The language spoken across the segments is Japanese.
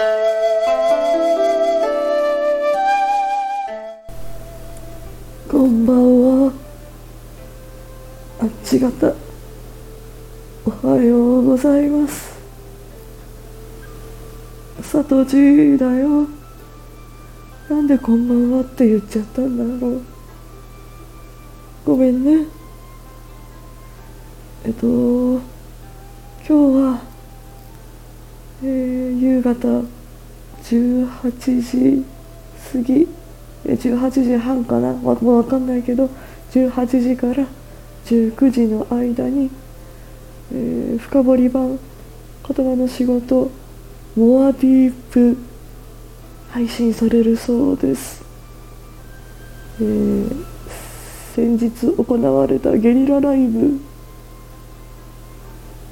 こんばんは。あ違ったおはようございます。佐藤じだよ。なんでこんばんはって言っちゃったんだろう。ごめんね。えっと今日は、夕方18時過ぎ。18時半かな。もう分かんないけど18時から19時の間に、えー、深掘り版言葉の仕事モアディープ配信されるそうです、えー、先日行われたゲリラライブ、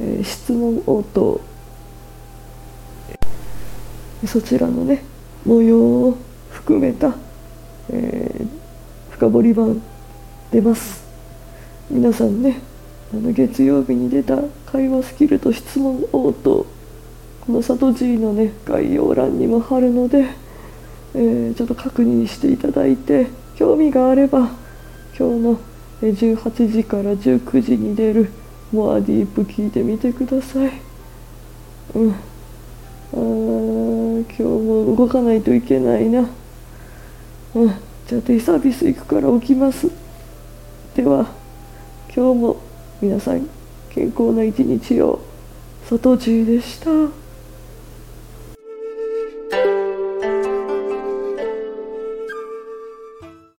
えー、質問応答。そちらのね模様を含めた、えー、深掘り版出ます。皆さんねあの月曜日に出た会話スキルと質問応答この里 G のね概要欄にも貼るので、えー、ちょっと確認していただいて興味があれば今日の18時から19時に出るモアディープ聞いてみてください。うん。動かないといけないな。うん。じゃあデイサービス行くから起きます。では今日も皆さん健康な一日を。外中でした。